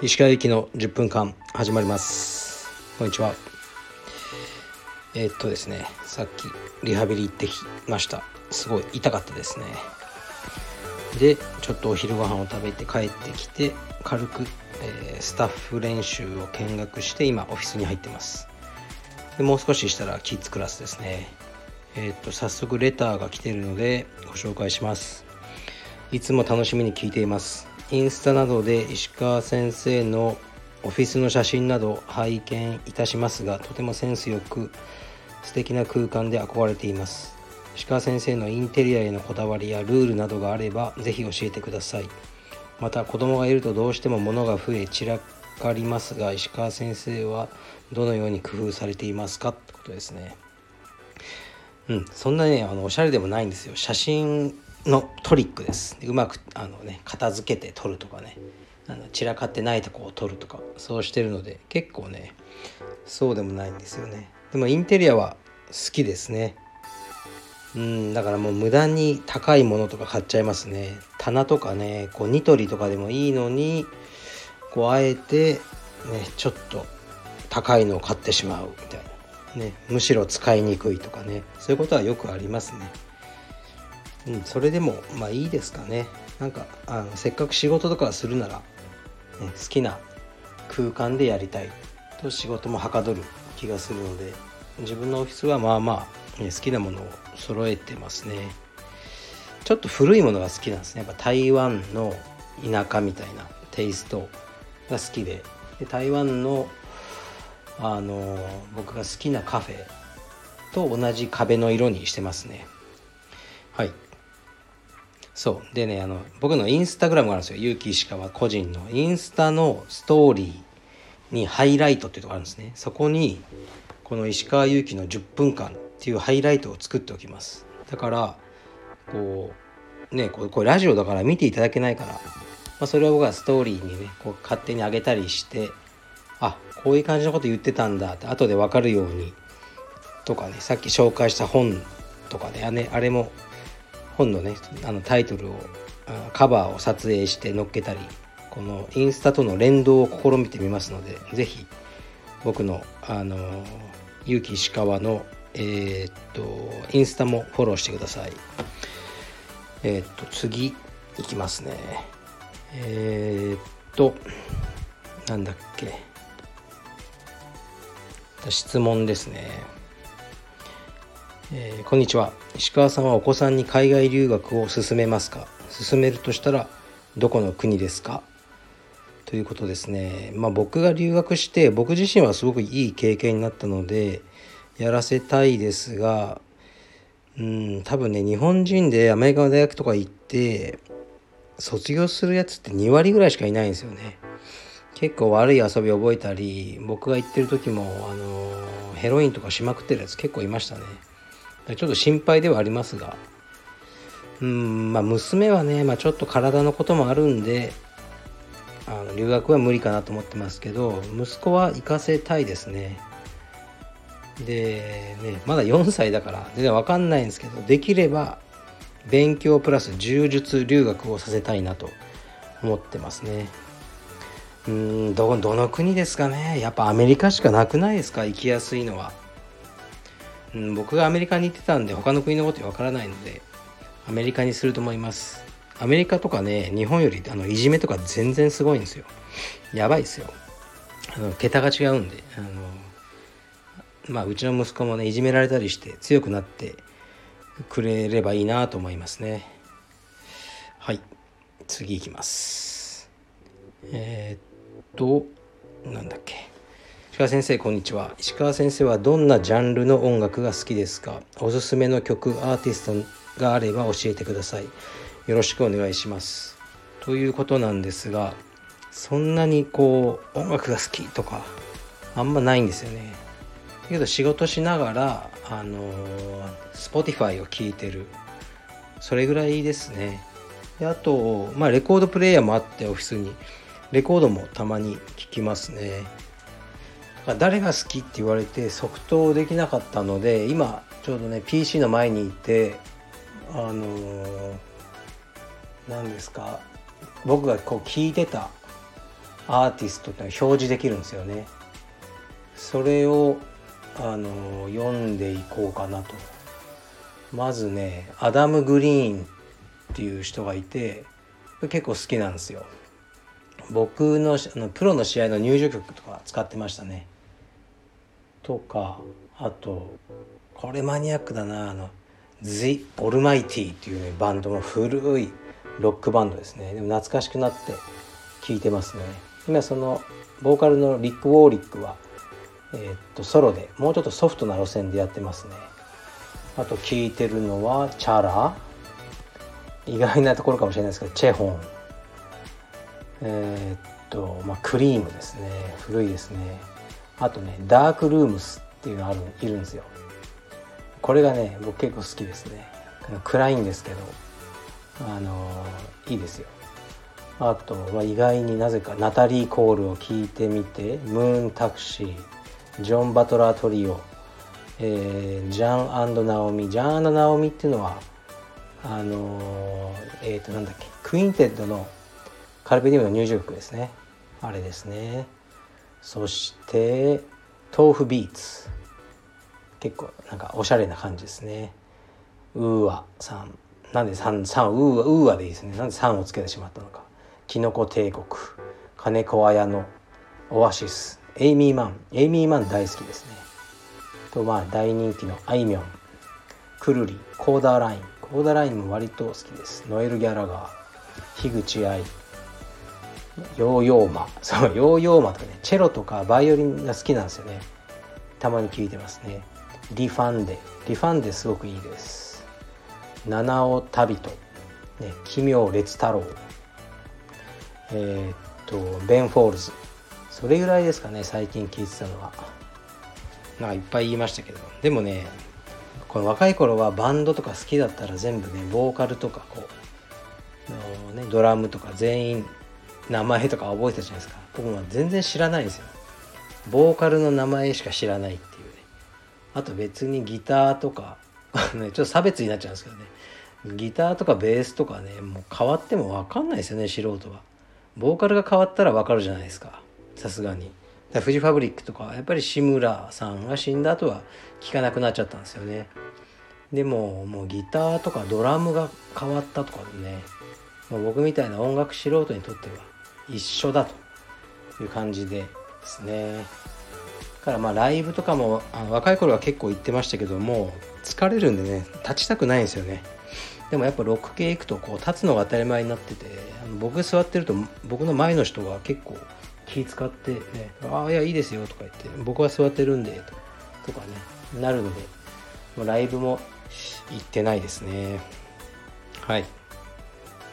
石川行きの10分間始まります。こんにちは。えー、っとですねさっきリハビリ行ってきました。すごい痛かったですね。でちょっとお昼ご飯を食べて帰ってきて軽く、えー、スタッフ練習を見学して今オフィスに入ってます。でもう少ししたらキッズクラスですね。えー、っと早速レターが来ているのでご紹介します。いつも楽しみに聞いています。インスタなどで石川先生のオフィスの写真など拝見いたしますがとてもセンスよく素敵な空間で憧れています。石川先生のインテリアへのこだわりやルールなどがあればぜひ教えてください。また子供がいるとどうしても物が増え散らかりますが石川先生はどのように工夫されていますか？ってことですね。うん。そんなねあのおしゃれでもないんですよ。写真のトリックです。うまくあの、ね、片付けて撮るとかね。あの散らかってないとこを撮るとかそうしてるので結構ねそうでもないんですよね。でもインテリアは好きですね。うんだからもう無駄に高いものとか買っちゃいますね。棚とかねこうニトリとかでもいいのにこうあえてねちょっと高いのを買ってしまうみたいな。ねむしろ使いにくいとかねそういうことはよくありますね。うん、それでもまあいいですかね。なんかあのせっかく仕事とかするなら、ね、好きな空間でやりたいと仕事もはかどる気がするので自分のオフィスはまあまあ、ね、好きなものを揃えてますね。ちょっと古いものが好きなんですね。やっぱ台湾の田舎みたいなテイストが好きで。で台湾のあの僕が好きなカフェと同じ壁の色にしてますね。はい。そう。でねあの僕のインスタグラムがあるんですよ。結城石川個人のインスタのストーリーにハイライトっていうとこあるんですね。そこにこの石川祐希の10分間っていうハイライトを作っておきます。だからこうねこれラジオだから見ていただけないから、まあ、それを僕はストーリーにねこう勝手に上げたりしてあこういう感じのこと言ってたんだって後で分かるようにとかねさっき紹介した本とかねあれあれも本のねあのタイトルをカバーを撮影して載っけたりこのインスタとの連動を試みてみますので是非僕のあの結城石川のえー、っとインスタもフォローしてください。えー、っと次いきますね。えー、っとなんだっけ。質問ですね。えー、こんにちは。石川さんはお子さんに海外留学を勧めますか？勧めるとしたらどこの国ですか？ということですね。まあ僕が留学して僕自身はすごくいい経験になったのでやらせたいですがうん多分ね日本人でアメリカの大学とか行って卒業するやつって2割ぐらいしかいないんですよね。結構悪い遊び覚えたり僕が行ってる時もあのヘロインとかしまくってるやつ結構いましたね。ちょっと心配ではありますが。うんまあ娘はね、まあ、ちょっと体のこともあるんであの留学は無理かなと思ってますけど息子は行かせたいですね。でねまだ4歳だから全然わかんないんですけどできれば勉強プラス柔術留学をさせたいなと思ってますね。うんどどの国ですかね。やっぱアメリカしかなくないですか？行きやすいのは。うん、僕がアメリカに行ってたんで他の国のことわからないのでアメリカにすると思います。アメリカとかね日本よりあのいじめとか全然すごいんですよ。やばいですよ。あの桁が違うんであのまあうちの息子もねいじめられたりして強くなってくれればいいなと思いますね。はい。次いきます。えー、っとなんだっけ。石川先生こんにちは。石川先生はどんなジャンルの音楽が好きですか？おすすめの曲アーティストがあれば教えてください。よろしくお願いします。ということなんですがそんなにこう音楽が好きとかあんまないんですよね。だけど仕事しながらあの Spotify を聴いてる。それぐらいですね。であとまあレコードプレーヤーもあってオフィスに。レコードもたまに聴きますね誰が好きって言われて即答できなかったので今ちょうどね PC の前にいてあの何ですか僕がこう聞いてたアーティストってのは表示できるんですよね。それをあの読んでいこうかなと。まずねアダム・グリーンっていう人がいて結構好きなんですよ。僕のあのプロの試合の入場曲とか使ってましたね。とかあとこれマニアックだなあの The Almighty っていうねバンドの古いロックバンドですね。でも懐かしくなって聴いてますね。今そのボーカルのリック・ウォーリックはえー、っとソロでもうちょっとソフトな路線でやってますね。あと聴いてるのはチャラ。意外なところかもしれないですけどチェホン。えー、っとまあクリームですね。古いですね。あとねダークルームスっていうのあるいるんですよ。これがね僕結構好きですね。暗いんですけどあのいいですよ。あと、まあ、意外になぜかナタリー・コールを聞いてみてムーンタクシージョン・バトラー・トリオ、えー、ジャンナオミジャンナオミっていうのはあのえっ、ー、となんだっけクインテットのカルペディエムの入場曲ですね。あれですね。そして tofubeats。結構なんかおしゃれな感じですね。 UAさん。なんで さん、さん、UA、UAでいいですね。なんでさんをつけてしまったのか。きのこ帝国。金子綾のオアシス。エイミーマン。エイミーマン大好きですね。とまあ大人気のあいみょん。くるり。コーダーライン。コーダーラインも割と好きです。ノエル・ギャラガー。樋口愛。ヨーヨーマ。そうヨーヨーマとかねチェロとかバイオリンが好きなんですよね。たまに聴いてますね。リファンデ。リファンデすごくいいです。七尾旅人、ね、奇妙礼太郎。えー、っとベン・フォールズ。それぐらいですかね最近聴いてたのは。なんかいっぱい言いましたけど。でもねこの若い頃はバンドとか好きだったら全部ねボーカルとかこう、ね、ドラムとか全員名前とか覚えてたじゃないですか。僕も全然知らないんですよ。ボーカルの名前しか知らないっていうね。あと別にギターとか ね、ちょっと差別になっちゃうんですけどね。ギターとかベースとかねもう変わっても分かんないですよね素人は。ボーカルが変わったら分かるじゃないですか。さすがに。フジファブリックとかやっぱり志村さんが死んだ後は聴かなくなっちゃったんですよね。でももうギターとかドラムが変わったとかね。もう僕みたいな音楽素人にとっては一緒だという感じでですね。からまあライブとかもあ若い頃は結構行ってましたけども疲れるんでね立ちたくないんですよね。でもやっぱロック系行くとこう立つのが当たり前になっててあの僕座ってると僕の前の人が結構気使ってね「ああいやいいですよ」とか言って「僕は座ってるんで」とかねなるのでもうライブも行ってないですね。はい。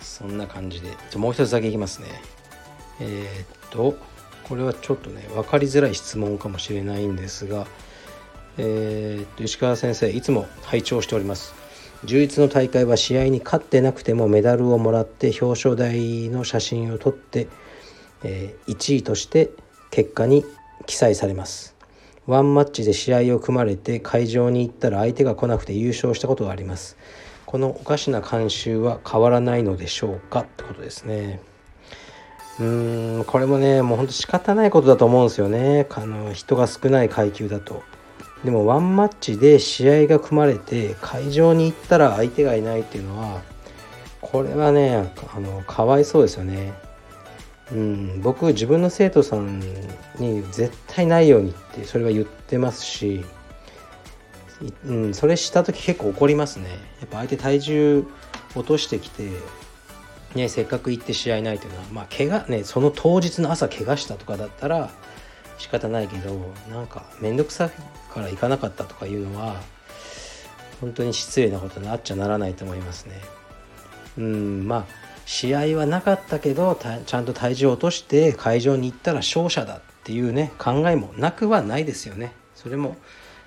そんな感じで。じゃもう一つだけいきますね。えー、っとこれはちょっとね分かりづらい質問かもしれないんですがえー、っと石川先生いつも拝聴しております。充実の大会は試合に勝ってなくてもメダルをもらって表彰台の写真を撮って、えー、1位として結果に記載されます。ワンマッチで試合を組まれて会場に行ったら相手が来なくて優勝したことがあります。このおかしな慣習は変わらないのでしょうか？ってことですね。うーんこれもねもうほんと仕方ないことだと思うんですよね。あの人が少ない階級だと。でもワンマッチで試合が組まれて会場に行ったら相手がいないっていうのはこれはねあのかわいそうですよね。うん僕自分の生徒さんに絶対ないようにってそれは言ってますしうん、それした時結構怒りますね。やっぱ相手体重落としてきてね、せっかく行って試合ないというのは、まあ、怪我ね、その当日の朝怪我したとかだったら仕方ないけど、なんか面倒くさいから行かなかったとかいうのは、本当に失礼なことになっちゃならないと思いますね。うん、まあ、試合はなかったけど、ちゃんと体重を落として会場に行ったら勝者だっていうね、考えもなくはないですよね。それも、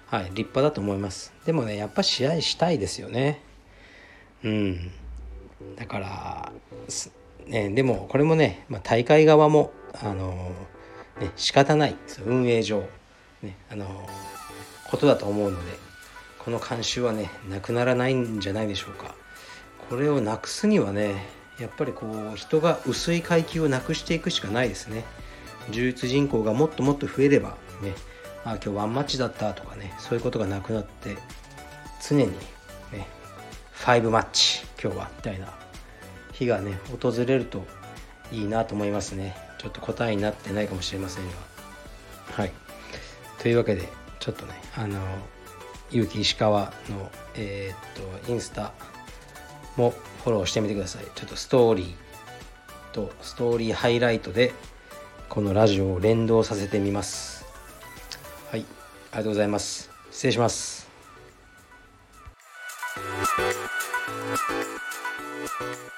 はい、立派だと思います。でもね、やっぱ試合したいですよね。うん。だから、ね、でもこれもね、まあ、大会側もあのね仕方ない。運営上、ね、あのことだと思うのでこの慣習はねなくならないんじゃないでしょうか。これをなくすにはねやっぱりこう人が薄い階級をなくしていくしかないですね。呪術人口がもっともっと増えればねあ今日ワンマッチだったとかねそういうことがなくなって常にね5マッチ今日はみたいな日がね訪れるといいなと思いますね。ちょっと答えになってないかもしれませんが。はい。というわけでちょっとねあの結城石川のえー、っとインスタもフォローしてみてください。ちょっとストーリーとストーリーハイライトでこのラジオを連動させてみます。はい。ありがとうございます。失礼します Thank you.